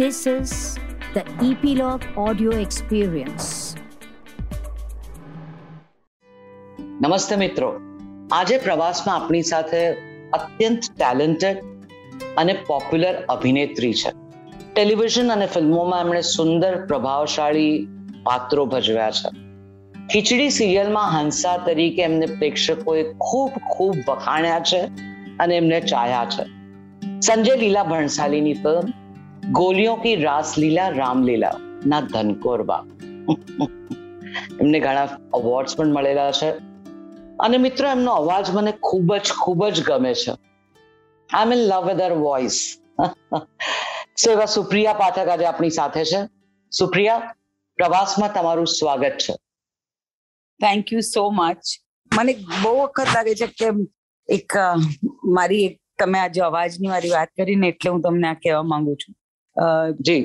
This is the Epilogue Audio Experience. નમસ્તે મિત્રો. આજે પ્રવાસમાં આપણી સાથે અત્યંત ટેલેન્ટેડ અને પોપ્યુલર અભિનેત્રી છે. ટેલિવિઝન અને ફિલ્મોમાં એમણે સુંદર, પ્રભાવશાળી પાત્રો ભજવ્યા છે. ખીચડી સિરિયલમાં હંસા તરીકે એમને પ્રેક્ષકોએ ખૂબ ખૂબ વખાણ્યા છે અને એમને ચાહ્યા છે. સંજય લીલા ભણસાલીની ફિલ્મ ગોલિયો કી રાસલીલા રામલીલા ના ધનકોરબા એમને ઘણા અવોર્ડ્સ પણ મળેલા છે અને મિત્રો એમનો અવાજ મને ખૂબ જ ખૂબ જ ગમે છે I am in love with voice so Supriya Pathak આજે આપણી સાથે છે સુપ્રિયા પ્રવાસમાં તમારું સ્વાગત છે થેન્ક યુ સો મચ મને બહુ વખત લાગે છે કે એક મારી એક તમે આજે અવાજની મારી વાત કરીને એટલે હું તમને આ કહેવા માંગુ છું જી.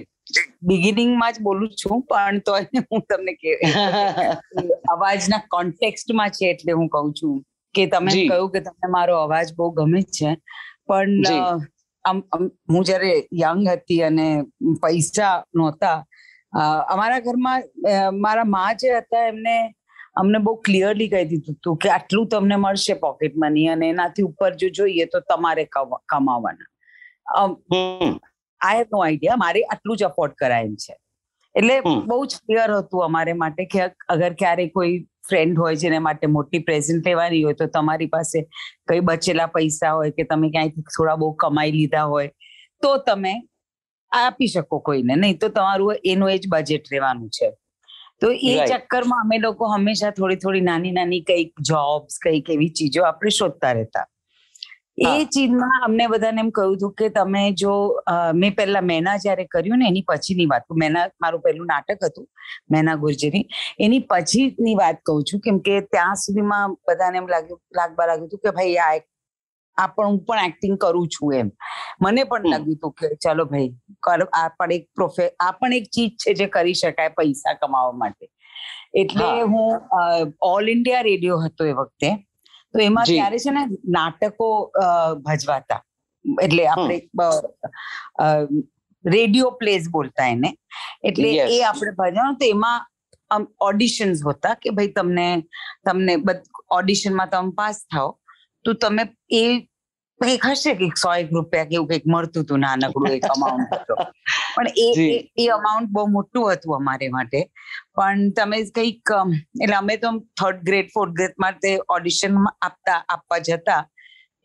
બિગિનિંગમાં જ બોલું છું પણ તો હું તમને કે અવાજના કોન્ટેક્સ્ટમાં છે એટલે હું કહું છું કે તમે કહ્યું કે તમને મારો અવાજ બહુ ગમે છે પણ આમ હું જ્યારે યંગ હતી અને પૈસા નહોતા અમારા ઘરમાં મારા મા જે હતા એમને અમને બહુ ક્લિયરલી કહી દીધું હતું કે આટલું તમને મળશે પોકેટ મની અને એનાથી ઉપર જો જોઈએ તો તમારે કમા- કમાવાના. આઈ હેવ નો આઈડિયા મારે આટલું જ અફોર્ડ કરાય એમ છે. એટલે બહુ જ ક્લિયર હતું અમારે માટે કે અગર ક્યારે કોઈ ફ્રેન્ડ હોય જેને માટે મોટી પ્રેઝન્ટ લેવાની હોય તો તમારી પાસે કઈ બચેલા પૈસા હોય કે તમે ક્યાંયથી થોડા બહુ કમાઈ લીધા હોય તો તમે આપી શકો કોઈને. નહીં તો તમારું એનું એ જ બજેટ રહેવાનું છે. તો એ ચક્કરમાં અમે લોકો હંમેશા થોડી થોડી નાની નાની કંઈક જોબ્સ કંઈક એવી ચીજો આપણે શોધતા રહેતા. એ ચીનમાં ચીજમાં અમને બધાને એમ કહ્યું હતું કે તમે જો મેં પહેલા મેના જ્યારે કર્યું ને એની પછીની વાત મેના મારું પહેલું નાટક હતું મેના ગુર્જરી એની પછીની વાત કહું છું કેમ કે ત્યાં સુધીમાં બધાને એમ લાગ્યું લાગવા લાગ્યું હતું કે ભાઈ આ એક- આ પણ હું પણ એક્ટિંગ કરું છું એમ. મને પણ લાગ્યું હતું કે ચાલો ભાઈ આ પણ એક પ્રોફે આ પણ એક ચીજ છે જે કરી શકાય પૈસા કમાવા માટે. એટલે હું. ઓલ ઇન્ડિયા રેડિયો હતો એ વખતે. તો એમાં. ત્યારે છે ને નાટકો ભજવાતા. એટલે આપણે રેડિયો પ્લેસ બોલતા એને. એટલે એ આપણે ભજવાનું તો એમાં ઓડિશન્સ હોતા કે ભાઈ તમને તમને ઓડિશનમાં તમે પાસ થાઓ. તો તમે એ કંઈક હશે કે સો એક રૂપિયા કે એવું કંઈક મળતું હતું નાનકડું એક અમાઉન્ટ પણ એ એ- અમાઉન્ટ બહુ મોટું હતું અમારે માટે. પણ તમે કંઈક એટલે અમે તો થર્ડ ગ્રેડ ફોર્થ ગ્રેડ માટે ઓડિશન આપતા આપવા જતા.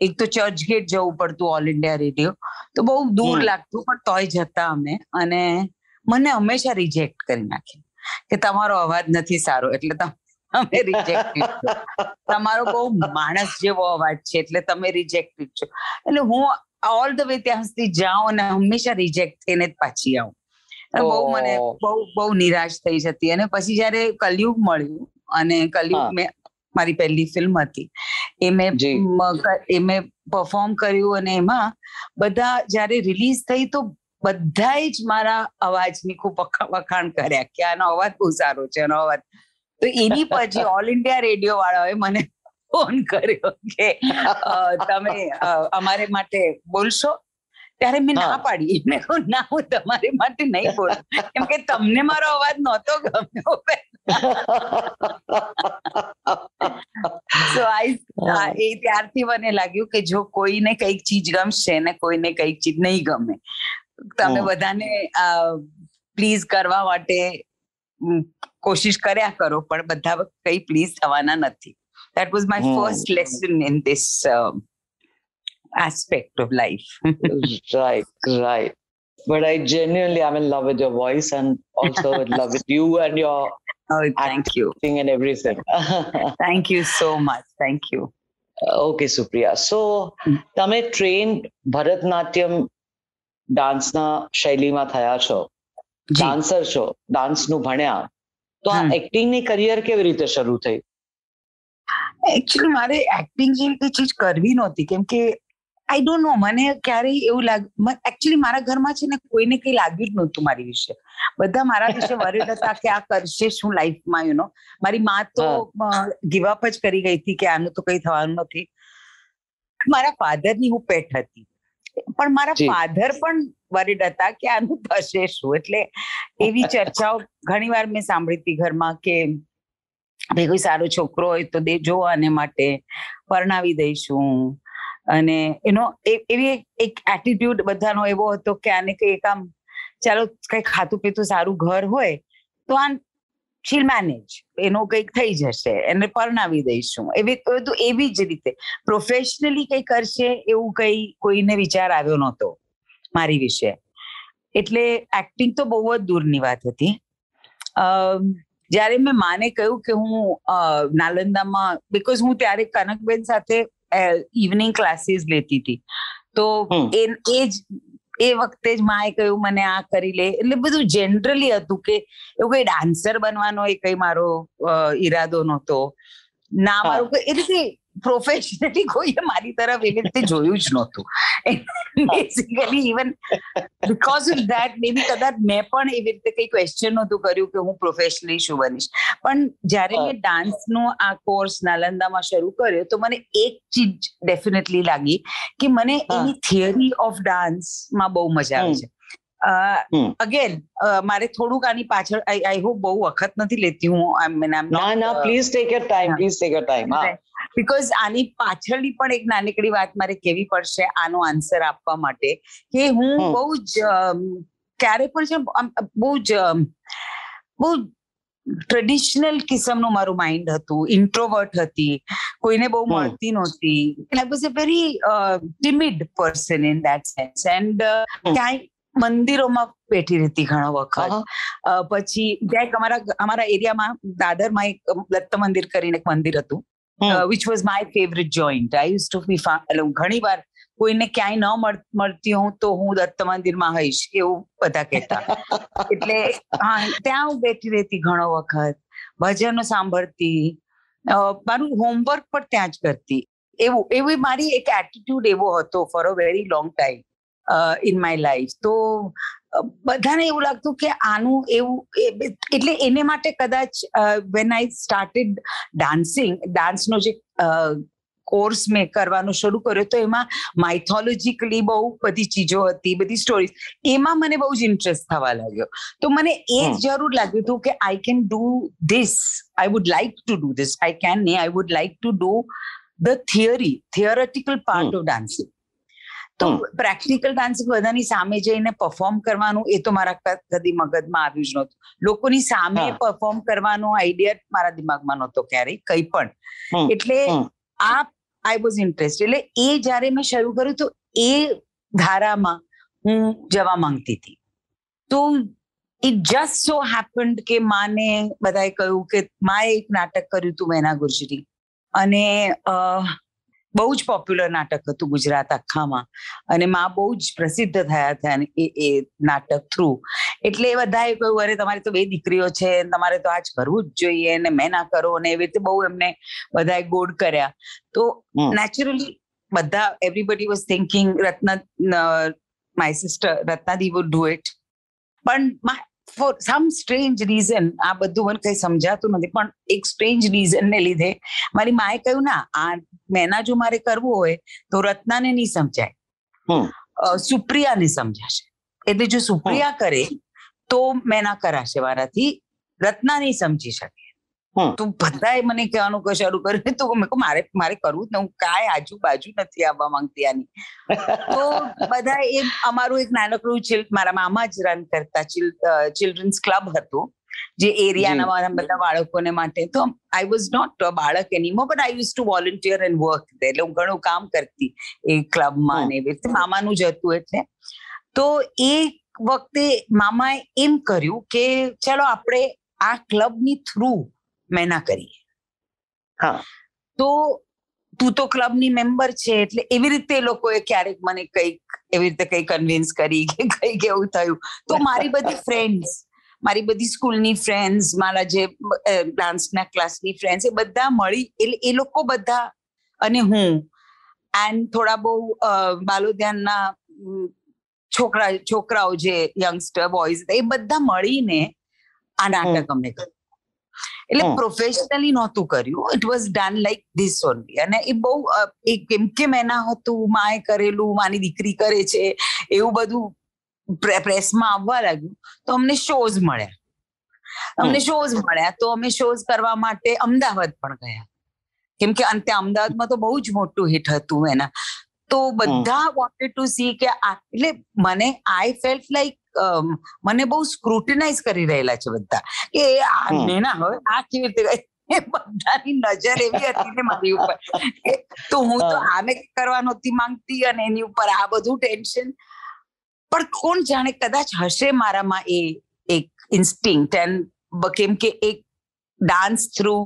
એક તો ચર્ચ ગેટ જવું પડતું ઓલ ઇન્ડિયા રેડિયો તો બહુ દૂર લાગતું પણ તોય જતા અમે. અને મને હંમેશા રિજેક્ટ કરી નાખી. કે તમારો અવાજ નથી સારો એટલે તમે તમે રિજેક્ટેડ છો. તમારો બહુ માણસ જેવો અવાજ છે એટલે તમે રિજેક્ટેડ છો. એટલે હું ઓલ ધ વે ત્યાં સુધી જાઉં અને હંમેશા રિજેક્ટ થઈને જ પાછી આવું. બહુ મને બહુ બહુ નિરાશ થઈ જતી અને પછી જયારે કલયુગ મળ્યું અને કલયુગ મેં મારી પહેલી ફિલ્મ હતી એ મેં એ મેં પરફોર્મ કર્યું અને એમાં બધા જયારે રિલીઝ થઈ તો બધાએ જ મારા અવાજની ખૂબ વખાણ કર્યા કે આનો અવાજ બહુ સારો છે આનો અવાજ. તો એની પછી ઓલ ઇન્ડિયા રેડિયો વાળાએ મને ફોન કર્યો કે તમે અમારે માટે બોલશો? ત્યારે મેં ના. પાડી. મેં ના હું તમારી માટે નહીં બોલું. કેમ કે તમને મારો અવાજ નહોતો ગમ્યો સો આઈ એ ત્યારથી મને લાગ્યું કે જો કોઈને કંઈક ચીજ ગમશે ને કોઈને કંઈક ચીજ નહીં ગમે તમે બધાને પ્લીઝ કરવા માટે કોશિશ કર્યા કરો પણ બધા કઈ પ્લીઝ થવાના નથી. That was my hmm. First lesson in this aspect of life right, right. But I genuinely am in love with your voice and also in love with you and your oh thank you acting and everything. thank you so much thank you okay Supriya so hmm. તમે train Bharatanatyam ડાન્સના શૈલીમાં થયા છો જી dancer છો ડાન્સનું ભણ્યા તો આ હમ. એક્ટિંગની career કેવી રીતે શરૂ થઈ એકચ્યુઅલી મારે એક્ટિંગ જેવી કઈ ચીજ કરવી નહોતી. કેમ કે આઈ ડોન્ટ નો મને ક્યારેય એવું લાગ એકચ્યુઅલી મારા ઘરમાં છે ને કોઈને કઈ લાગ્યું જ નહોતું મારી વિશે. બધા મારા વિશે વરીડ હતા કે આ કરશે શું લાઈફમાં યુ નો મારી માં તો ગીવ અપ જ કરી ગઈ હતી કે આનું તો કઈ થવાનું નથી. મારા ફાધરની હું પેટ હતી. પણ મારા ફાધર પણ વરિડ હતા કે આનું થશે શું. એટલે એવી ચર્ચાઓ ઘણી વાર મેં સાંભળી હતી ઘરમાં કે ભાઈ કોઈ સારો છોકરો હોય તો દે જો આને માટે, પરણાવી દઈશું. અને એનો એવી એક- એટીટ્યુડ બધાનો એવો હતો કે આને કઈ કામ ચાલો કઈ ખાતું પીતું સારું ઘર હોય, તો આ શીલ મેનેજ એનું કંઈક થઈ જશે, એને પરણાવી દઈશું. એવી બધું એવી જ રીતે. પ્રોફેશનલી કંઈ કરશે એવું કંઈ કોઈને વિચાર આવ્યો નહોતો મારી વિશે. એટલે એક્ટિંગ તો બહુ જ દૂરની વાત હતી. જ્યારે મેં માને કહ્યું કે હું નાલંદામાં બીકોઝ હું ત્યારે કનકબેન સાથે ઇવનિંગ ક્લાસીસ લેતી હતી. તો. એ એ જ એ વખતે જ માએ કહ્યું મને આ કરી લે. એટલે બધું જનરલી હતું કે એવું કઈ ડાન્સર બનવાનો એ કઈ મારો ઈરાદો નહોતો. ના મારું એટલે પ્રોફેશનલી કોઈએ મારી તરફ એવી રીતે જોયું જ નહોતું basically even because of that maybe કદાચ મેં પણ એવી રીતે કઈ ક્વેશ્ચન નહોતું કર્યું કે હું પ્રોફેશનલી શું બનીશ પણ જ્યારે. મેં ડાન્સનો આ કોર્સ નાલંદામાં શરૂ કર્યો તો મને એક ચીજ ડેફિનેટલી લાગી કે મને એની થિયરી ઓફ ડાન્સમાં બહુ મજા આવે છે. અગેન મારે થોડુંક આની પાછળ આઈ હોપ બહુ વખત નથી લેતી હું આઈ મીન ના ના please take your time please take your time because આની પાછળની પણ એક નાનકડી વાત મારે કેવી પડશે આનો આન્સર આપવા માટે કે હું બહુ જ ક્યારે પણ છે બહુ જ બહુ ટ્રેડિશનલ કિસમનું મારું માઇન્ડ હતું ઇન્ટ્રોવર્ટ હતી કોઈને બહુ મળતી નહોતી. I was a very timid person in that sense and ક્યાંય મંદિરોમાં બેઠી રહેતી ઘણો વખત. પછી ક્યાંક અમારા અમારા એરિયામાં દાદરમાં એક દત્ત મંદિર કરીને એક મંદિર હતું. Which was my favourite joint I use to be એટલે હું ઘણી વાર કોઈને ક્યાંય ન મળતી હોઉં તો હું દત્ત મંદિરમાં હઈશ એવું બધા કહેતા. એટલે હા ત્યાં હું બેઠી રહેતી ઘણો વખત. ભજનો સાંભળતી. મારું હોમવર્ક પણ ત્યાં જ કરતી. એવું એવી મારી એક એટીટ્યુડ એવો હતો for a very long time in my life તો બધાને એવું લાગતું કે આનું એવું એટલે એને માટે કદાચ વેન આઈ સ્ટાર્ટેડ ડાન્સિંગ ડાન્સનો જે કોર્સ મેં કરવાનો શરૂ કર્યો તો એમાં માઇથોલોજીકલી બહુ બધી ચીજો હતી બધી સ્ટોરીઝ એમાં મને બહુ જ ઇન્ટરેસ્ટ થવા લાગ્યો. તો મને એ જરૂર લાગ્યું હતું કે I can do this I would like to do this I can ને I would like to do the theory theoretical part. Of dancing તો પ્રેક્ટિકલ ડાન્સિંગ બધાની સામે જઈને પરફોર્મ કરવાનું એ તો મારા કદી મગજમાં આવ્યું જ નહોતું. લોકોની સામે પરફોર્મ કરવાનો આઈડિયા મારા દિમાગમાં નહોતો ક્યારેય કંઈ પણ. એટલે આ આઈ વોઝ ઇન્ટરેસ્ટ એટલે એ જ્યારે મેં શરૂ કર્યું તો એ ધારામાં હું જવા માંગતી હતી. તો ઇટ જસ્ટ સો હેપન્ડ કે માને બધાએ કહ્યું કે માએ એક નાટક કર્યું હતું મેના ગુજરી અને બહુ જ પોપ્યુલર નાટક હતું ગુજરાત આખામાં. અને માં બહુ જ પ્રસિદ્ધ થયા હતા એ એ નાટક થ્રુ એટલે એ બધાએ કહ્યું અરે તમારી તો બે દીકરીઓ છે તમારે તો આજ કરવું જ જોઈએ ને મેં ના કરો ને એવી રીતે બહુ એમને બધાએ ગોડ કર્યા. તો નેચરલી બધા everybody was thinking Ratna my sister રત્નાદી would do it પણ ફોર સમ સ્ટ્રેન્જ રીઝન આ બધું મને કઈ સમજાતું નથી પણ એક સ્ટ્રેન્જ રીઝન ને લીધે મારી માએ કહ્યું ના આ મેના જો મારે કરવું હોય તો રત્નાને નહીં સમજાય. સુપ્રિયાને સમજાશે. એટલે જો સુપ્રિયા કરે તો મેના કરાશે મારાથી રત્ના નહીં સમજી શકે. તો બધાએ મને કહેવાનું કે શરૂ કર્યું તો મેં કહું મારે મારે કરવું ને હું કાંઈ આજુબાજુ નથી આવવા માંગતી આની. તો બધા એ અમારું એક નાનકડું ચિલ મારા મામા જ રન કરતા ચિલ્ડ્રન્સ ક્લબ હતું જે એરિયાના મારા બધા બાળકોને માટે. તો આઈ વોઝ નોટ બાળક એનીમો but I use to volunteer and work એટલે હું ઘણું કામ કરતી એ ક્લબમાં. ને એવી રીતે. મામાનું જ હતું એટલે. તો એ વખતે મામાએ એમ કર્યું કે ચલો આપણે આ ક્લબની થ્રુ મેના કરીએ હા. તો તું તો ક્લબની મેમ્બર છે એટલે એવી રીતે એ લોકોએ ક્યારેક મને કંઈક એવી રીતે કંઈ કન્વિન્સ કરી કે કંઈક એવું થયું. તો મારી બધી ફ્રેન્ડ્સ મારી બધી સ્કૂલની ફ્રેન્ડ્સ મારા જે ડાન્સના ક્લાસની ફ્રેન્ડ્સ એ બધા મળી એટલે એ લોકો બધા અને હું એન્ડ થોડા બહુ બાલોદ્યાનના છોકરા છોકરાઓ જે યંગસ્ટર બોયઝ એ બધા મળીને આ નાટક અમને કર્યું. એટલે પ્રોફેશનલી નહોતું કર્યું. It was done like this only અને એ બહુ કેમ કેમ કે મેના હતું? માએ કરેલું માની દીકરી કરે છે એવું બધું પ્રેસમાં આવવા લાગ્યું. તો અમને શોઝ મળ્યા. અમને શોઝ મળ્યા. તો અમે શોઝ કરવા માટે અમદાવાદ પણ ગયા. કેમ કે અંતે અમદાવાદમાં તો બહુ જ મોટું હિટ હતું એના. તો બધા વોન્ટેડ ટુ સી કે એટલે મને આઈ ફેલ્ટ લાઈક મને બહુ સ્ક્રુટિનાઇઝ કરી રહેલા છે બધા. કે આ ના હવે આ કેવી રીતે બધાની નજર એવી હતી ને મારી ઉપર. તો હું તો આને કરવા નહોતી માંગતી અને એની ઉપર આ બધું ટેન્શન પણ કોણ જાણે કદાચ હશે મારામાં એ એક ઇન્સ્ટિંક્ટ એન્ડ કેમ કે એક ડાન્સ થ્રુ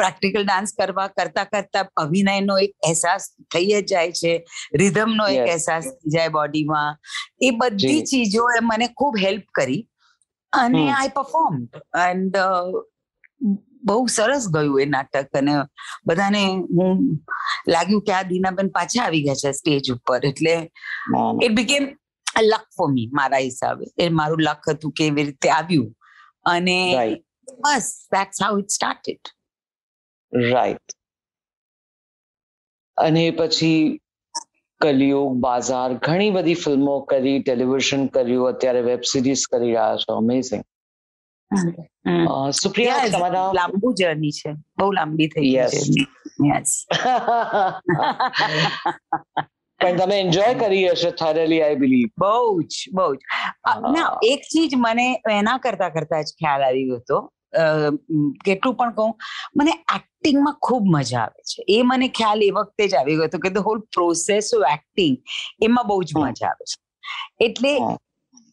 પ્રેક્ટિકલ ડાન્સ કરવા કરતા કરતા અભિનયનો એક અહેસાસ થઈ જ જાય છે રિધમનો એક અહેસાસ થઈ જાય બોડીમાં. એ બધી ચીજોએ મને ખૂબ હેલ્પ કરી અને આઈ પરફોર્મ એન્ડ બહુ સરસ ગયું એ નાટક અને બધાને હું લાગ્યું કે આ દીનાબેન પાછા આવી ગયા છે સ્ટેજ ઉપર એટલે it became luck for me મારા હિસાબે. એ મારું લક હતું કે એવી રીતે આવ્યું અને બસ that's how it started right અને પછી કલિયુગ બાજાર ઘણી બધી ફિલ્મો કરી ટેલિવિઝન કર્યું અત્યારે વેબ સિરીઝ કરી રહ્યા છો. અમેઝિંગ સુપ્રિયા તમારા લાંબુ જર્ની છે. બહુ લાંબી થઈ છે યસ પણ તમે એન્જોય કરી હશે થરેલી આઈ બિલીવ બહુ જ બહુ જ. ના એક ચીજ મને એના કરતા કરતા જ ખ્યાલ આવી ગયો હતો. કેટલું પણ કહું મને એક્ટિંગમાં ખૂબ મજા આવે છે. એ મને ખ્યાલ એ વખતે જ આવી ગયો હતો કે the whole process of acting એમાં બહુ જ મજા આવે છે. એટલે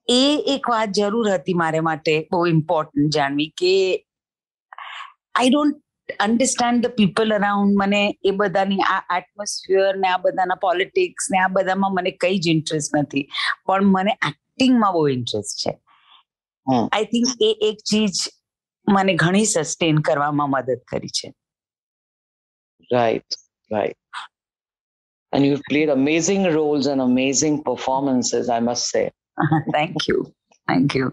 એ એક વાત જરૂર હતી મારે માટે બહુ ઇમ્પોર્ટન્ટ જાણવી કે I don't understand the people around મને એ બધાની આ એટમોસ્ફિયર ને આ બધાના પોલિટિક્સ ને આ બધામાં મને કઈ જ ઇન્ટરેસ્ટ નથી. પણ મને એક્ટિંગમાં બહુ ઇન્ટરેસ્ટ છે. આઈ થિંક એ એક ચીજ મને ઘણી સસ્ટેન કરવામાં મદદ કરી છે. Right right and you've played amazing roles and amazing performances i must say. Thank you thank you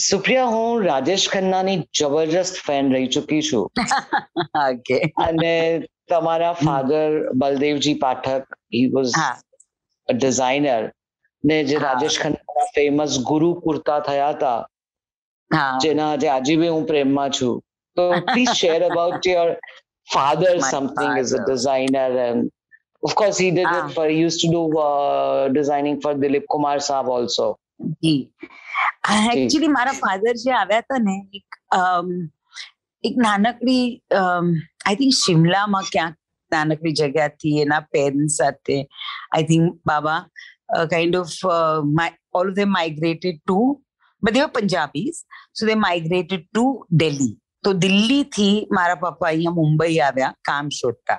Supriya હું રાજેશ ખન્નાની જબરજસ્ત ફેન રહી ચૂકી છું ઓકે અને તમારા father Baldevji Pathak he was designer ને જે રાજેશ ખન્ના ફેમસ ગુરુ કુર્તા થયા હતા જેના આજે આજે બી હું પ્રેમમાં છું તો please share about your father something is a designer and Of course, he did ah. it for, he used to do uh, designing for Dilip Kumar Saab also. જી એકચ્યુઅલી મારા ફાધર જે આવ્યા હતા ને એક એક નાનકડી આઈ થિંક શિમલામાં ક્યાંક નાનકડી જગ્યાથી એના પેરેન્ટ્સ સાથે I think Baba kind of all of they migrated to but they Punjabis so they migrated to Delhi તો દિલ્હીથી મારા પપ્પા અહીંયા મુંબઈ આવ્યા કામ શોધતા.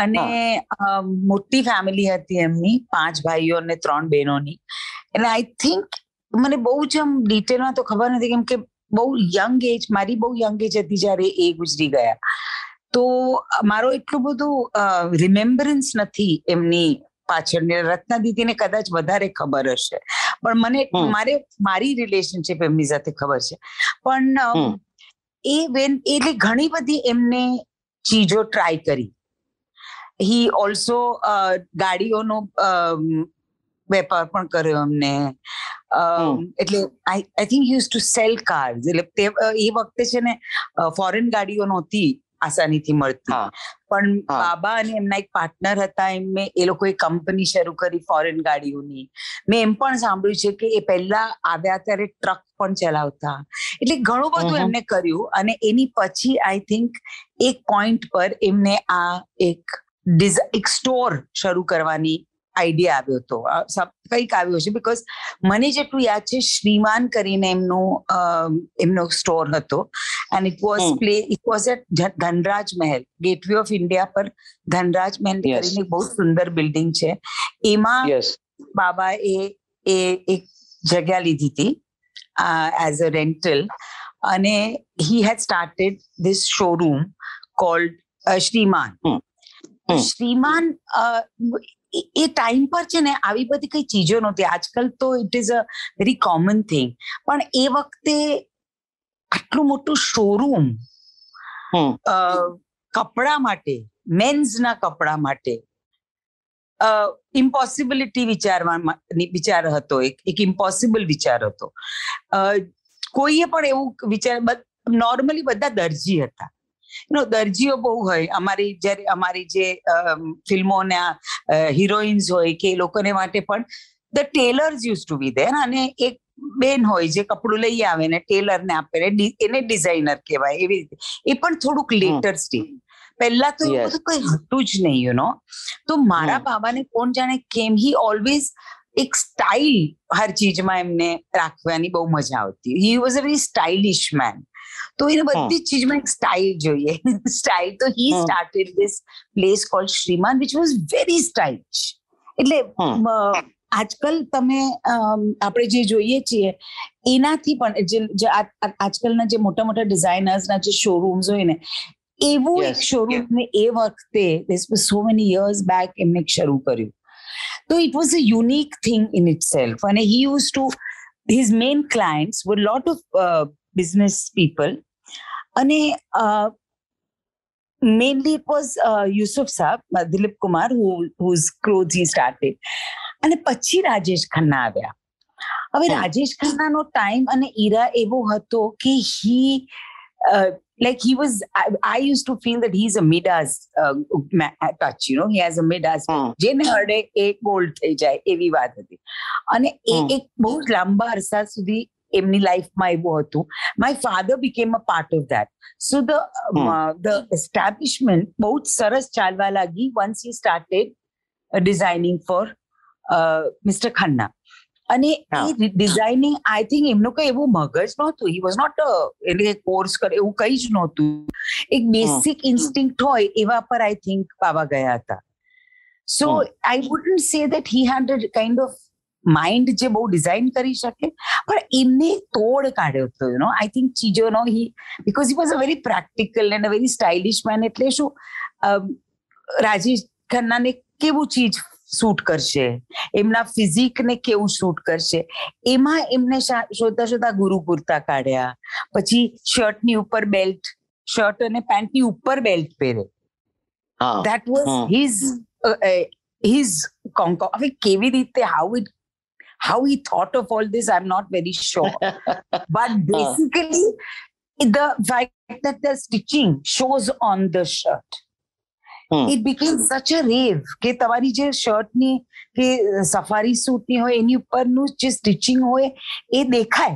અને મોટી ફેમિલી હતી એમની પાંચ ભાઈઓ અને ત્રણ બહેનોની. એટલે આઈ થિંક મને બહુ જ આમ ડિટેલમાં તો ખબર નથી કેમ કે બહુ યંગ એજ મારી બહુ યંગ એજ હતી જ્યારે એ ગુજરી ગયા. તો મારો એટલું બધું રિમેમ્બરન્સ નથી એમની પાછળની. રત્ના દીદીને કદાચ વધારે ખબર હશે. પણ મને મારે મારી રિલેશનશિપ એમની સાથે ખબર છે. પણ એ વેન એટલે ઘણી બધી એમને ચીજો ટ્રાય કરી. હી ઓલ્સો ગાડીઓનો વેપાર પણ કર્યો એમને. એટલે I I think use to sell cars એટલે તે એ વખતે છે ને ફોરેન ગાડીઓ નહોતી. આસાનીથી મળતી. પણ બાબા અને એમના એક પાર્ટનર હતા એમને એ લોકોએ કંપની શરૂ કરી ફોરેન ગાડીઓની. મેં એમ પણ સાંભળ્યું છે કે એ પહેલા આવ્યા ત્યારે ટ્રક પણ ચલાવતા. એટલે ઘણું બધું એમને કર્યું અને એની પછી આઈ થિંક એક પોઈન્ટ પર એમને આ એક એક સ્ટોર શરૂ કરવાની આઈડિયા આવ્યો હતો. કંઈક આવ્યો છે બીકોઝ મને જેટલું યાદ છે શ્રીમાન કરીને એમનો એમનો સ્ટોર હતો. And it was play it was at Dhanraj Mahal. Gateway of India પર ધનરાજ મહેલ કરીને બહુ સુંદર બિલ્ડિંગ છે. એમાં બાબા એ એ એક જગ્યા લીધી હતી એઝ અ રેન્ટલ અને he had started this showroom called Shriman. Shriman A time પર છે ને આવી બધી કઈ ચીજો નહોતી. આજકાલ તો it is a very common thing પણ એ વખતે આટલું મોટું શોરૂમ કપડા માટે મેન્સના કપડા માટે ઇમ્પોસિબિલિટી વિચારવા વિચાર હતો એક એક ઇમ્પોસિબલ વિચાર હતો. અ, કોઈએ પણ એવું વિચાર નોર્મલી બધા દરજી હતા. નો દરજીઓ બહુ હોય. અમારી જ્યારે અમારી જે ફિલ્મો ફિલ્મોના હિરોઈન્સ હોય કે એ લોકોને માટે પણ the tailors use to be there અને એક બેન હોય જે કપડું લઈ આવે ને ટેલર ને આપે ને એને ડિઝાઇનર કહેવાય એવી રીતે. એ પણ થોડુંક લેટર સ્ટેજ પહેલા તો એવું બધું કઈ હતું જ નહીં યુ નો તો મારા. બાબાને કોણ જાણે કેમ હી ઓલવેઝ એક સ્ટાઇલ હર ચીજમાં એમને રાખવાની બહુ મજા આવતી. He was a very stylish man તો એને બધી જ ચીજમાં એક સ્ટાઇલ જોઈએ. સ્ટાઇલ તો he. Started this place call Shriman which was very stylish એટલે આજકાલ તમે આપણે જે જોઈએ છીએ એનાથી પણ જે આજકાલના જે મોટા મોટા ડિઝાઇનર્સના જે શોરૂમ્સ હોય ને એવું એક શોરૂમ એ વખતે સો મેની યર્સ બેક એમને શરૂ કર્યું. તો it was a unique thing in itself અને he use to his main clients were lot of uh, business people અને uh, mainly it was uh, Yusuf Saab, uh, Dilip Kumar, who, whose clothes he started. અને પછી રાજેશ ખન્ના આવ્યા હવે Hmm. Rajesh ખન્નાનો time અને era એવો હતો કે હી I, I used to feel that he's a midas uh, ma- touch you know he has a midas હમ. જેને હરડે એ ગોલ્ડ થઈ જાય એવી વાત હતી અને એ. એક બહુ લાંબા અરસા સુધી એમની લાઈફમાં એવું હતું. My father became a part of that so the the establishment બહુ જ સરસ ચાલવા લાગી once he started designing for mister Khanna અને. એ ડિઝાઇનિંગ આઈ થિંક એમનું કઈ એવું મગજ નહોતું. હી વોઝ નોટ એટલે કોર્સ કરે એવું કઈ જ નહોતું. એક બેસિક ઇન્સ્ટિંક્ટ હોય એવા પર આઈ થિંક પાવા ગયા હતા. So I wouldn't say that he had kind of mind જે બહુ ડિઝાઇન કરી શકે પણ એમને તોડ કાઢ્યો હતો you know I think ચીજોનો he because he was a very practical and a very stylish man એટલે શું રાજેશ ખન્નાને કેવું ચીજ સૂટ કરશે? એમના ફિઝિકને કેવું સૂટ કરશે? એમાં એમને શોધતા શોધતા ગુરુ કુર્તા કાઢ્યા. પછી શર્ટની ઉપર બેલ્ટ શર્ટ અને પેન્ટની ઉપર બેલ્ટ પહેરે. That was his his conco- હવે કેવી રીતે how it how he thought of all this i'm not very sure but basically the fact that the stitching shows on the shirt Hmm. it became such a rave કે તમારી જે શર્ટની કે safari સૂટની હોય એની ઉપરનું જે સ્ટિચિંગ હોય એ દેખાય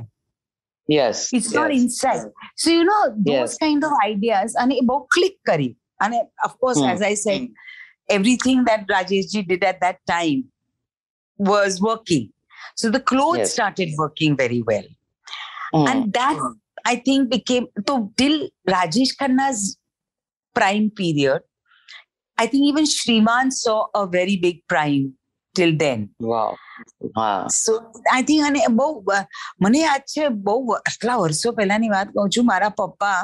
yes it's not inside so you know those Yes. kind of ideas and it both click kari and of course Hmm. as i said everything that rajesh ji did at that time was working so the clothes Yes. started working very well hmm. and that i think became so till rajesh khanna's prime period i think even shriman saw a very big prime till then વાવ હા સો I think અને બહુ અ, મને યાદ છે બહુ આટલા વર્ષો પહેલાની વાત કહું છું મારા પપ્પા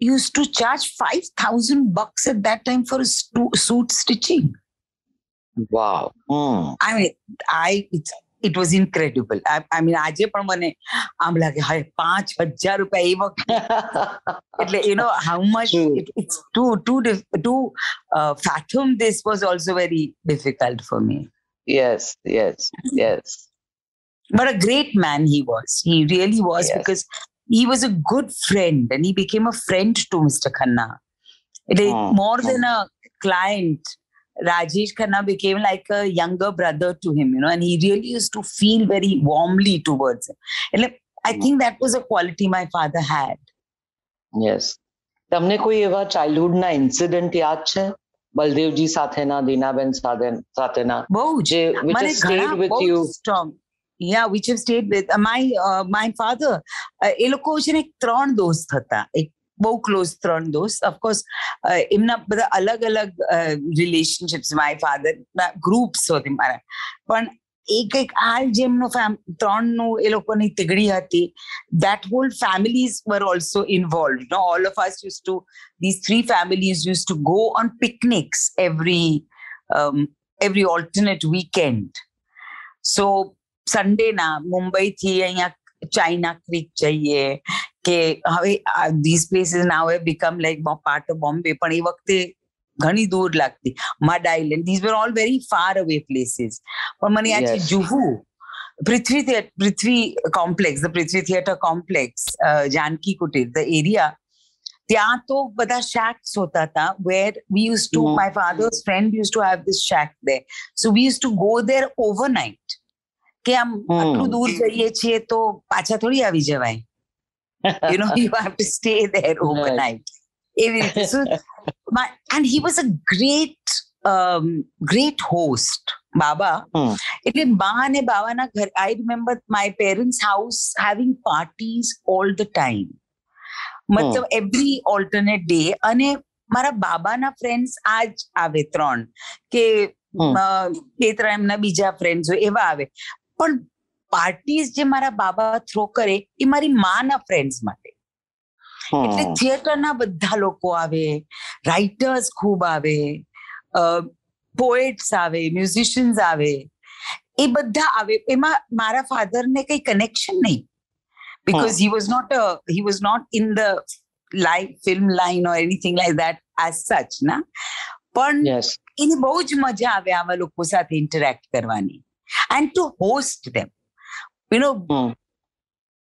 use to charge five thousand bucks at that time for suit stitching Wow hmm I mean I it was incredible I mean આજે પણ મને આમ લાગે હાય પાંચ હજાર રૂપિયા એ વખતે એટલે you know how much True. It's too too to fathom this was also very difficult for me yes yes yes but a great man he was. He really was Yes. because he was a good friend and he became a friend to Mr. Khanna. It is Hmm. more than a client. Rajesh Khanna became like a younger brother to him, you know, and he really used to feel very warmly towards him. And like, I Hmm. think that was a quality my father had. Yes તમને કોઈ એવા ચાઇલ્ડહુડના incident યાદ છે બલદેવજી સાથેના દીનાબેન સાથે સાથેના બહુ જ જે which મને has stayed ઘણા with બહુ you strong yeah which have stayed with my my father એ લોકો છે ને એક ત્રણ દોસ્ત હતા એક બહુ ક્લોઝ ત્રણ દોસ્ત ઓફકોર્સ એમના બધા અલગ અલગ રિલેશનશિપ્સ માય ફાધર ગ્રુપ્સ હતી મારા પણ એક એક આ જેમનો ત્રણનું એ લોકોની તીગડી હતી that whole families were also involved. You know, all of us used to, these three families used to go on picnics every um, every alternate weekend. So Sunday ના મુંબઈથી અહીંયા ચાઇના ક્રીક જઈએ કે હવે this places now have become like part of Bombay પણ એ વખતે ઘણી દૂર લાગતી. Mud Island these were all very far away places પણ મને યાદ છે Juhu Prithvi theatre Prithvi complex the Prithvi theatre complex Janki Kutir the area ત્યાં તો બધા શેક્સ હોતા હતા where we use to. My father's friend use to have this shack they so we use to go there overnight કે આમ. આટલું દૂર જઈએ છીએ તો પાછા થોડી આવી જવાય. You know you have to stay there overnight. એવી રીતે so my and he was a great um, great host Baba Hmm. એટલે બા અને બાવાના ઘર I remember my parents house having parties all the time મતલબ એવરી ઓલ્ટરનેટ ડે અને મારા બાબાના ફ્રેન્ડ્સ આ જ આવે ત્રણ કે Hmm. અ, બે ત્રણ એમના બીજા ફ્રેન્ડ્સ હોય એવા આવે પણ પાર્ટીઝ જે મારા બાબા થ્રો કરે એ મારી માના ફ્રેન્ડ્સ માટે. એટલે. થિયેટરના બધા લોકો આવે રાઇટર્સ ખૂબ આવે પોએટ્સ આવે મ્યુઝિશિયન્સ આવે એ બધા આવે. એમાં મારા ફાધરને કઈ કનેક્શન નહીં. Because he. Was not he was not in the the film line or anything like that as such ના? પણ એની બહુ જ મજા આવે આવા લોકો સાથે ઇન્ટરેક્ટ કરવાની. And to host them You know hmm.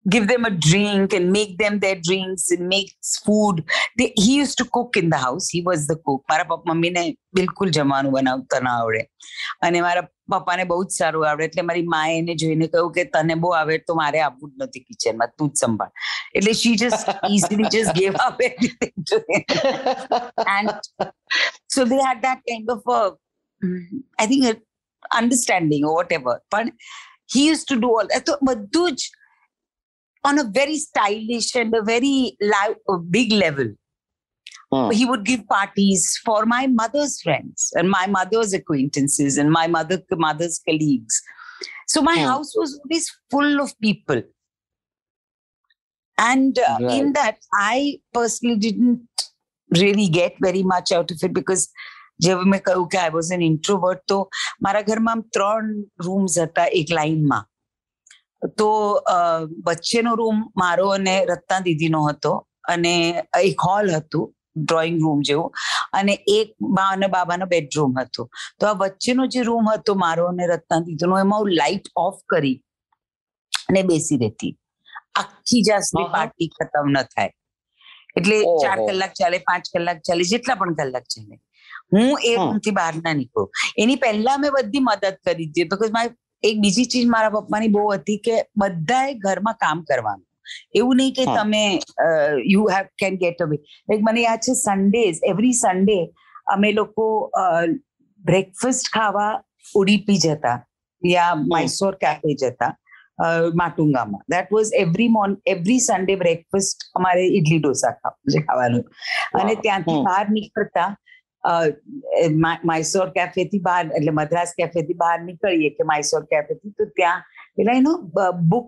give them a drink and make them their drinks and makes food. They, he used to cook in the house. He was the cook. મારા પપ્પા મમ્મીને બિલકુલ જમવાનું બનાવતા ના આવડે અને મારા પપ્પાને બહુ જ સારું આવડે એટલે મારી માએ એને જોઈને કહ્યું કે તને બહુ આવડે તો મારે આવવું જ નથી કિચનમાં તું જ સંભાળ એટલે she just easily just gave up everything to and so they had that kind of a, mm, I think, a understanding or whatever. But he used to do all that. So Madhuj, on a very stylish and a very a big level, oh. he would give parties for my mother's friends and my mother's acquaintances and my mother mother's colleagues. So my oh. house was always full of people. And uh, right. in that, I personally didn't really get very much out of it because જેવું મેં કહ્યું કે I was an introvert તો મારા ઘરમાં આમ ત્રણ rooms હતા એક લાઈનમાં તો વચ્ચેનો રૂમ મારો અને રત્ના દીદીનો હતો અને એક હોલ હતું ડ્રોઈંગ રૂમ જેવું અને એક બા અને બાબાનો બેડરૂમ હતો. તો આ વચ્ચેનો જે રૂમ હતો મારો અને રત્ના દીદીનો એમાં હું લાઇટ ઓફ કરી અને બેસી રહેતી. આખી જાસની પાર્ટી ખતમ ન થાય. એટલે ચાર કલાક ચાલે પાંચ કલાક ચાલે જેટલા પણ કલાક ચાલે. હું એ હમ. રૂમથી બહાર ના નીકળું એની પહેલા મેં બધી મદદ કરી હતી બીકોઝ માય એક બીજી ચીજ મારા પપ્પાની બહુ હતી કે બધાએ ઘરમાં કામ કરવાનું એવું નહીં કે હમ. તમે you have can get away like મને યાદ છે સન્ડેઝ એવરી સન્ડે અમે લોકો બ્રેકફાસ્ટ ખાવા ઉડીપી જતા યા મૈસોર કેફે જતા અ, માટુંગામાં that was every morn every Sunday breakfast અમારે ઇડલી ઢોસા ખાવ- જે ખાવાનું અને Wow. ત્યાંથી હમ. બહાર નીકળતા અ, કેફેથી કેફે થી બહાર એટલે મદ્રાસ કેફે થી બહાર નીકળીએ કે માઇસોર કેફે થી તો ત્યાં પેલા એનો બુક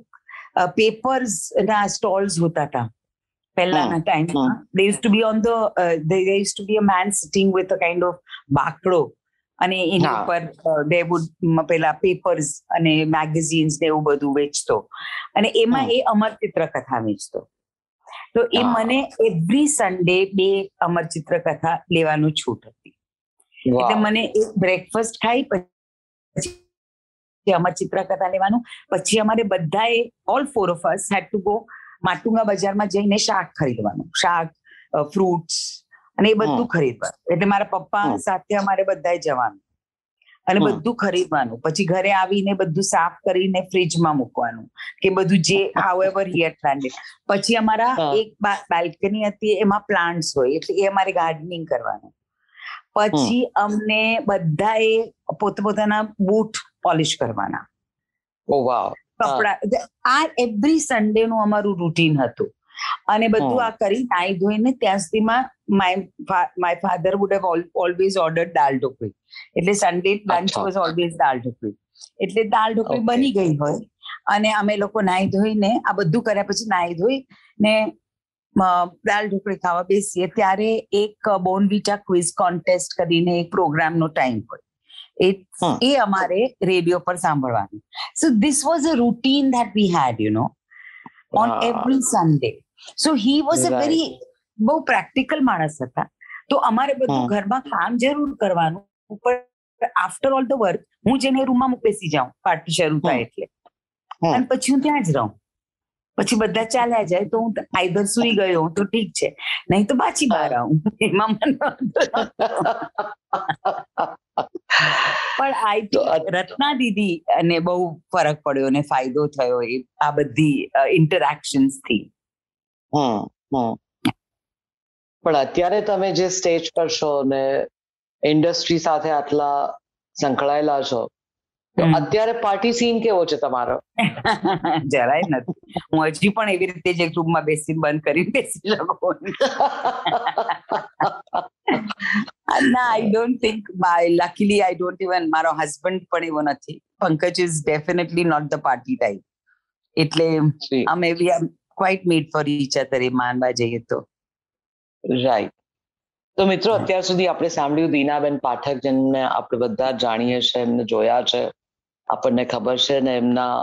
પેપર્સ ના સ્ટોલ્સ હોતા હતા પહેલાના ટાઈમમાં they used to be on the they used to be a man sitting with a kind of બાકડો. અને એની ઉપર દે વુડ પેલા પેપર્સ અને મેગેઝિન્સ ને એવું બધું વેચતો. અને એમાં એ અમર ચિત્રકથા વેચતો. તો એ મને એવરી સન્ડે બે અમર ચિત્રકથા લેવાનું છૂટ હતી. એટલે મને એક બ્રેકફાસ્ટ ખાઈ પછી અમર ચિત્રકથા લેવાનું પછી અમારે બધાએ all four of us had to go Matunga બજારમાં જઈને શાક ખરીદવાનું. શાક ફ્રૂટ્સ અને એ બધું. ખરીદવાનું. એટલે મારા પપ્પા સાથે અમારે બધાએ જવાનું. અને બધું ખરીદવાનું. પછી ઘરે આવીને બધું સાફ કરીને ફ્રીજમાં મૂકવાનું કે બધું જે હાઉએવર હિયર પ્લાન્ટેડ પછી અમારા. એક બાલ્કની હતી એમાં પ્લાન્ટ્સ હોય એટલે એ અમારે ગાર્ડનિંગ કરવાનું. પછી અમને બધાએ પોતપોતાના બૂટ પોલિશ કરવાના. કપડા આ એવરી સન્ડે નું અમારું રૂટીન હતું. અને બધું આ કરી નાઈ ધોઈને ત્યાં સુધીમાં my my father would have always order dal dhokli. એટલે Sunday lunch was always dal dhokli. એટલે દાલ ઢોકળી બની ગઈ હોય અને અમે લોકો નાઈ ધોઈને આ બધું કર્યા પછી નાઈ ધોઈ ને દાળ દાલ ઢોકળી ખાવા બેસીએ ત્યારે એક બોનવીટા ક્વિઝ કોન્ટેસ્ટ કરીને એક પ્રોગ્રામનો ટાઈમ હોય. એ એ અમારે રેડિયો પર સાંભળવાનું. So this was a routine that we had you know on every every Sunday. He was a very બહુ પ્રેક્ટિકલ માણસ હતા. તો અમારે બધું ઘરમાં કામ જરૂર કરવાનું પણ આફ્ટર ઓલ ધ વર્ક હું જેને રૂમમાં બેસી જાઉં પાર્ટી શરૂ થાય એટલે. અને પછી હું ત્યાં જ રહું. પછી બધા ચાલ્યા જાય તો હું આઈધર સુઈ ગયો તો ઠીક છે. નહીં તો પાછી બહાર આવું. એમાં મને પણ આઈ તો રત્ના દીદી અને બહુ ફરક પડ્યો અને ફાયદો થયો એ આ બધી ઇન્ટરેક્શન્સથી. હમ હમ. પણ અત્યારે તમે જે સ્ટેજ પર છો ને ઇન્ડસ્ટ્રી સાથે આટલા સંકળાયેલા છો તો અત્યારે પાર્ટી સીન કેવો છે તમારો? જરાય નથી. હું હજી પણ એવી રીતે જ રૂમમાં બેસી બંધ કરી બેસી શકું. ના I don't think my luckily I don't even મારો હસબન્ડ પણ એવો નથી. Pankaj is definitely not the party type એટલે અમે એવી quite made for each other એ માનવા જઈએ તો. રાઈટ તો મિત્રો અત્યાર સુધી આપણે સાંભળ્યું દીનાબેન પાઠક જેમને આપણે બધા જાણીએ છીએ એમને જોયા છે આપણને ખબર છે ને એમના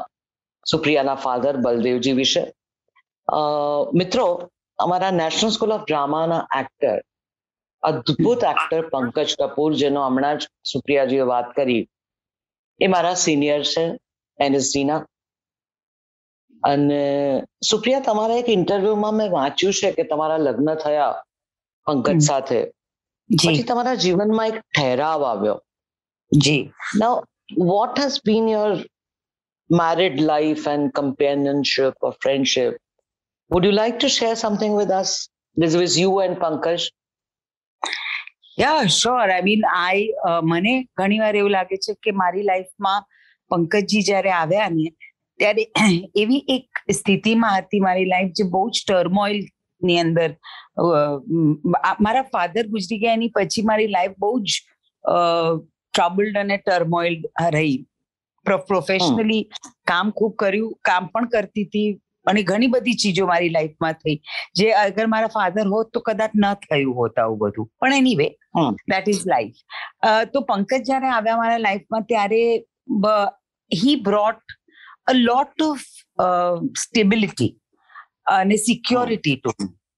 સુપ્રિયાના ફાધર બલદેવજી વિશે. મિત્રો અમારા નેશનલ સ્કૂલ ઓફ ડ્રામાના એક્ટર અદ્ભુત એક્ટર પંકજ કપૂર જેનો હમણાં જ સુપ્રિયાજીએ વાત કરી. એ મારા સિનિયર છે એનએસડીના અને સુપ્રિયા તમારા એક ઇન્ટરવ્યુમાં મેં વાંચ્યું છે કે તમારા લગ્ન થયા પંકજ. સાથે પછી તમારા જીવનમાં એક ઠહેરાવ આવ્યો જી Now, what has been your married life and companionship or friendship? Would you like to share something with us? This was you and Pankaj. Yeah sure I mean I મને ઘણી વાર એવું લાગે છે કે મારી લાઈફમાં પંકજજી જ્યારે આવ્યા ને ત્યારે એવી એક સ્થિતિમાં હતી મારી લાઈફ જે બહુ જ ટર્મોઇલની અંદર. મારા ફાધર ગુજરી ગયા એની પછી મારી લાઈફ બહુ જ ટ્રબલ્ડ અને ટર્મોઇલ રહી. પ્રોફેશનલી કામ ખૂબ કર્યું કામ પણ કરતી હતી અને ઘણી બધી ચીજો મારી લાઈફમાં થઈ. જે અગર મારા ફાધર હોત તો કદાચ ન થયું હોત આવું બધું. પણ anyway that is life તો પંકજ જ્યારે આવ્યા મારા લાઈફમાં ત્યારે he brought a lot of stability અને સિક્યોરિટી ટુ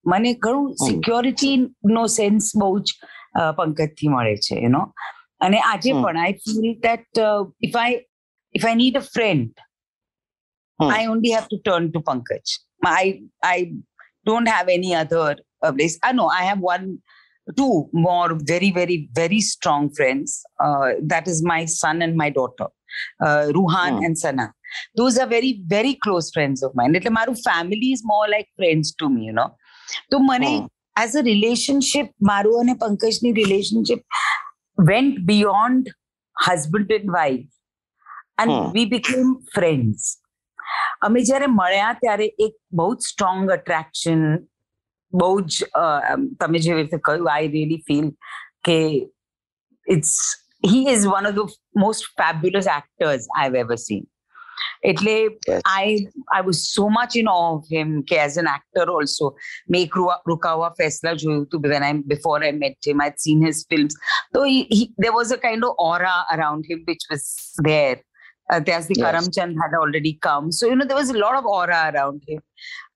મને ઘણું હમ. સિક્યોરિટી નો સેન્સ બહુ જ અ, પંકજથી મળે છે યુ નો અને આજે હમ. પણ I feel that if I if I need a friend hmm. I only have to turn to Pankaj. I I don't have any other uh, place. I know I have one, two more very very very strong friends. Uh, that is my son and my daughter, uh, Ruhan Hmm. and Sana. Those are very very close friends of mine. એટલે મારું family is more like friends to me, you know. તો મને Hmm. as a relationship મારું અને પંકજની relationship went beyond husband and wife and Hmm. we became friends. અમે જ્યારે મળ્યા ત્યારે એક બહુ જ સ્ટ્રોંગ અટ્રેક્શન બહુ જ અ, અમ, તમે જે રીતે કહ્યું આઈ રિયલી ફીલ કે it's he is one of the most fabulous actors I have ever seen એટલે Yes. I I was so much in of him કે એઝ એન એક્ટર ઓલ્સો મેં એક રૂ- રૂકા ફેસલા જોયું હતું when I before I met him I seen his films તો there was a kind of aura around him which was there uh, there's the Yes. Karamchand had already come. So, you know, there was a lot of aura around him.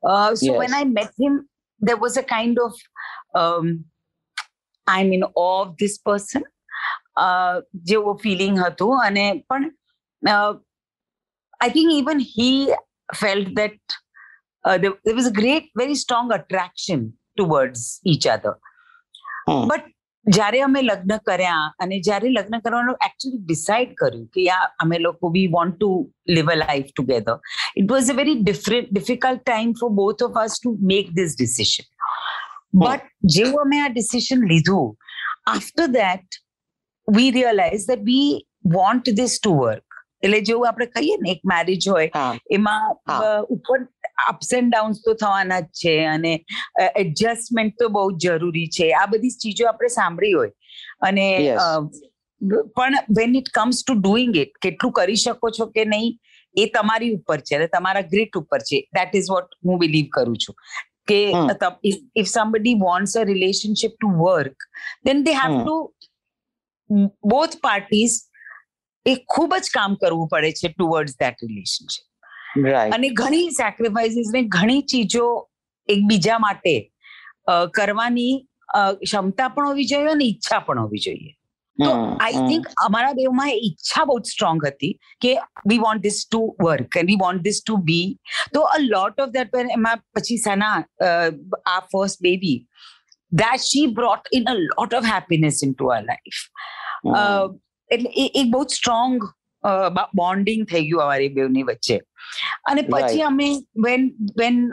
Uh, so when Yes. I met him, there was a kind of, um, I'm in awe of this person. Uh, જેવો feeling હતું અને પણ I think even he felt that there was a great very strong attraction towards each other. Hmm. but જ્યારે અમે લગ્ન કર્યા અને જ્યારે લગ્ન કરવાનું એકચ્યુઅલી ડિસાઇડ કર્યું કે યા અમે લોકો we want to live a life together it was a very different difficult time for both of us to make this decision but જેવું અમે આ ડિસિશન લીધું after that we realize that we want this to work એટલે જેવું આપણે કહીએ ને એક મેરેજ હોય એમાં ઉપર અપ્સ એન્ડ ડાઉન્સ તો થવાના જ છે અને એડજસ્ટમેન્ટ તો બહુ જ જરૂરી છે. આ બધી ચીજો આપણે સાંભળી હોય. અને પણ when it comes to doing it કેટલું કરી શકો છો કે નહીં એ તમારી ઉપર છે. અને તમારા ગ્રીટ ઉપર છે. દેટ ઇઝ વોટ હું બિલીવ કરું છું. કે. If somebody wants a relationship to work then they have to both parties એ ખૂબ જ કામ કરવું પડે છે ટુવર્ડ્સ દેટ રિલેશનશીપ અને ઘણી સેક્રિફાઈસીસ ને ઘણી ચીજો એકબીજા માટે કરવાની ક્ષમતા પણ હોવી જોઈએ અને ઈચ્છા પણ હોવી જોઈએ. તો આઈ થિંક અમારા બેમાં ઈચ્છા બહુ સ્ટ્રોંગ હતી કે we want this to work and we want this to be તો અ લોટ ઓફ દેટ એમાં પછી સના આ first baby that she brought in a lot of happiness into our life. એટલે એક બહુ સ્ટ્રોંગ બોન્ડિંગ થઈ ગયું અમારી બેવની વચ્ચે અને પછી અમે when when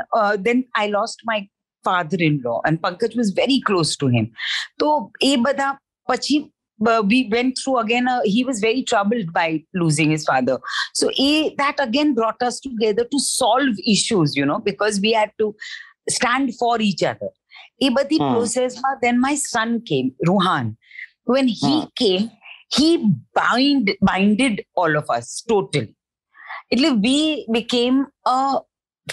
then I lost my father in law and Pankaj was very close to him તો એ બધા પછી we went through again uh, he was very troubled by losing his father so a, that again brought us together to solve issues you know because we had to stand for each other એ બધી પ્રોસેસમાં then my son came ruhan when he came he bind binded all of us totally એટલે we became a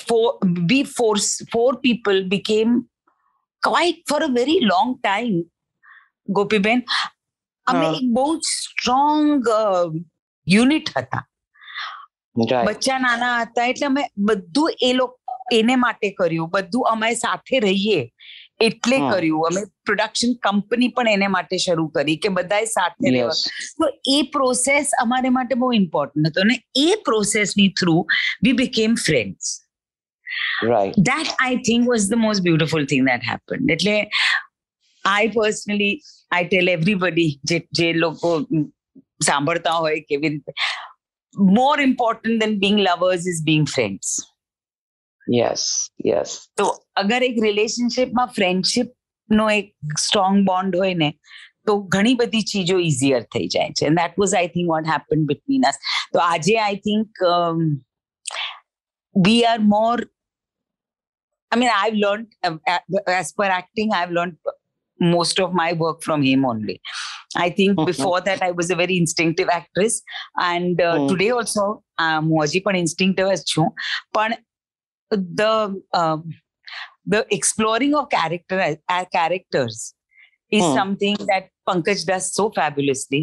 four we force four people became quite for a very long time Gopiben અમે એક બહુ strong unit હતા બચ્ચા નાના હતા એટલે અમે બધું એ લોકો એને માટે કર્યું બધું અમે સાથે રહીએ એટલે કર્યું અમે પ્રોડક્શન કંપની પણ એને માટે શરૂ કરી કે બધાએ સાથે રહેવા તો એ પ્રોસેસ અમારે માટે બહુ ઇમ્પોર્ટન્ટ હતો અને એ પ્રોસેસની through we became friends right that i think was the most beautiful thing that happened એટલે i personally i tell everybody જે જે લોકો સાંભળતા હોય કેવી રીતે more important than being lovers is being friends yes yes તો અગર એક રિલેશનશિપમાં ફ્રેન્ડશિપ નો એક સ્ટ્રોંગ બોન્ડ હોય ને તો ઘણી બધી ચીજો ઇઝીયર થઈ જાય છે that was I think what happen between us તો આજે I think we are more I mean, I've learned uh, as per acting, I've learned most of my work from him only. I think before that, I was a very instinctive actress, and uh, Mm. today also, um, હજી પણ instinctive જ છું. પણ the um, the exploring of character uh, characters is Hmm. something that Pankaj does so fabulously.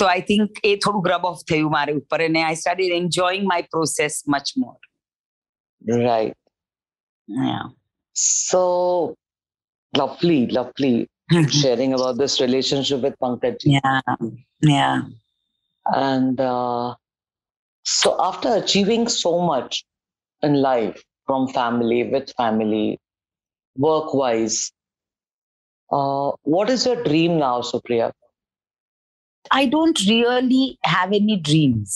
So I think એ થોડું grub off થયું મારે ઉપર અને I started enjoying my process much more. right Yeah. so lovely lovely sharing about this relationship with pankaj ji. yeah. Yeah. and uh, so after achieving so much in life from family with family work wise uh, what is your dream now supriya I don't really have any dreams.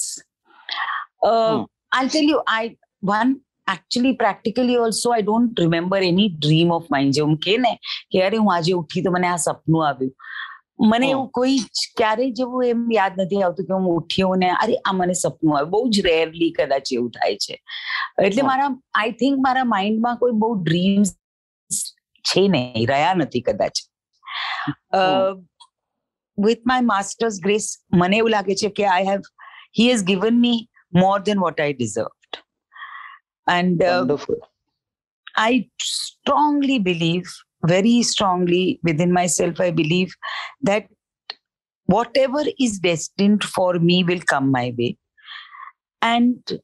Uh, Hmm. I'll tell you, I one actually practically also I don't remember any dream of mine. જે હું કે ને કે અરે હું આજે ઉઠી તો મને આ સપનું આવ્યું મને. એવું કોઈ ક્યારેય જેવું એમ યાદ નથી આવતું કે હું ઉઠ્યો ને અરે આ મને સપનું આવે. બહુ જ રેરલી કદાચ એવું થાય છે. એટલે. મારા આઈ થિંક મારા માઇન્ડમાં કોઈ બહુ ડ્રીમ્સ છે નહીં રહ્યા નથી કદાચ. વિથ માય માસ્ટર્સ ગ્રેસ મને એવું લાગે છે કે I have he has given me more than what I deserved and I strongly believe very strongly within myself, I believe that whatever is destined for me will come my way. And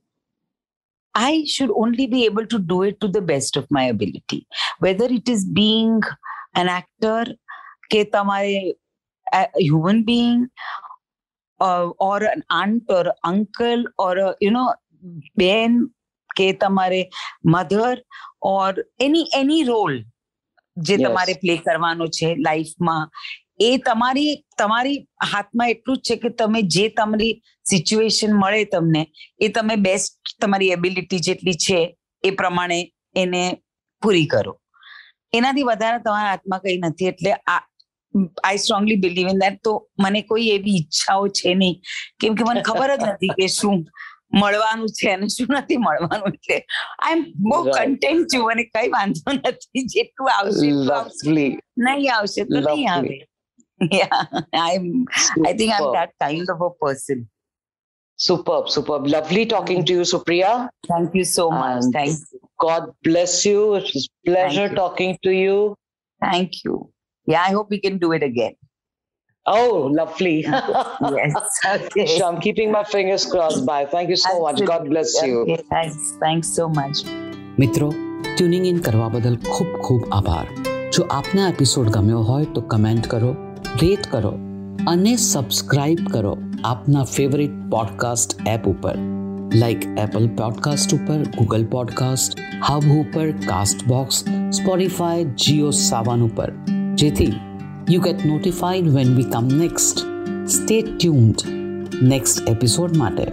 I should only be able to do it to the best of my ability. Whether it is being an actor, ke tamare, a human being, uh, or an aunt or uncle or a, you know, ben, ke tamare mother, or any any role જે તમારે play કરવાનો છે લાઈફમાં એ તમારી તમારી હાથમાં એટલું જ છે કે તમે જે તમારી સિચ્યુએશન મળે તમને એ તમે બેસ્ટ તમારી એબિલિટી જેટલી છે એ પ્રમાણે એને પૂરી કરો. એનાથી વધારે તમારા હાથમાં કંઈ નથી એટલે આ I strongly believe in that તો મને કોઈ એવી ઈચ્છાઓ છે નહીં. કેમ કે મને ખબર જ નથી કે શું મળવાનું છે અને શું નથી મળવાનું એટલે આઈ એમ બહુ Right. કન્ટેન્ટ છું અને કઈ વાંધો નથી જેટલું આવશે એટલું આવશે lovely નહીં આવશે તો નહીં Lovely. આવે I am I think I am Superb. That kind of a person superb superb lovely talking to you supriya thank you so much And thank god bless you it was pleasure you. talking to you thank you yeah I hope we can do it again Oh lovely yes okay So I'm keeping my fingers crossed. Bye. Thank you so much. God bless you. Thanks thanks so much મિત્રો tuning in કરવા બદલ ખૂબ ખૂબ આભાર જો આપને episode ગમ્યો હોય તો કમેન્ટ કરો રેટ કરો અને સબસ્ક્રાઇબ કરો આપના ફેવરિટ પોડકાસ્ટ એપ ઉપર લાઈક એપલ પોડકાસ્ટ ઉપર ગૂગલ પોડકાસ્ટ હબ ઉપર કાસ્ટ બોક્સ સ્પોટીફાય જીઓ સાવન ઉપર જેથી you get notified when we come next Stay tuned. Next episode માટે.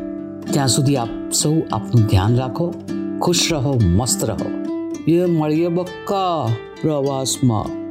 ત્યાં સુધી આપ સૌ આપનું ધ્યાન રાખો. ખુશ રહો, મસ્ત રહો. એ મળીએ બક્કા પ્રવાસમાં.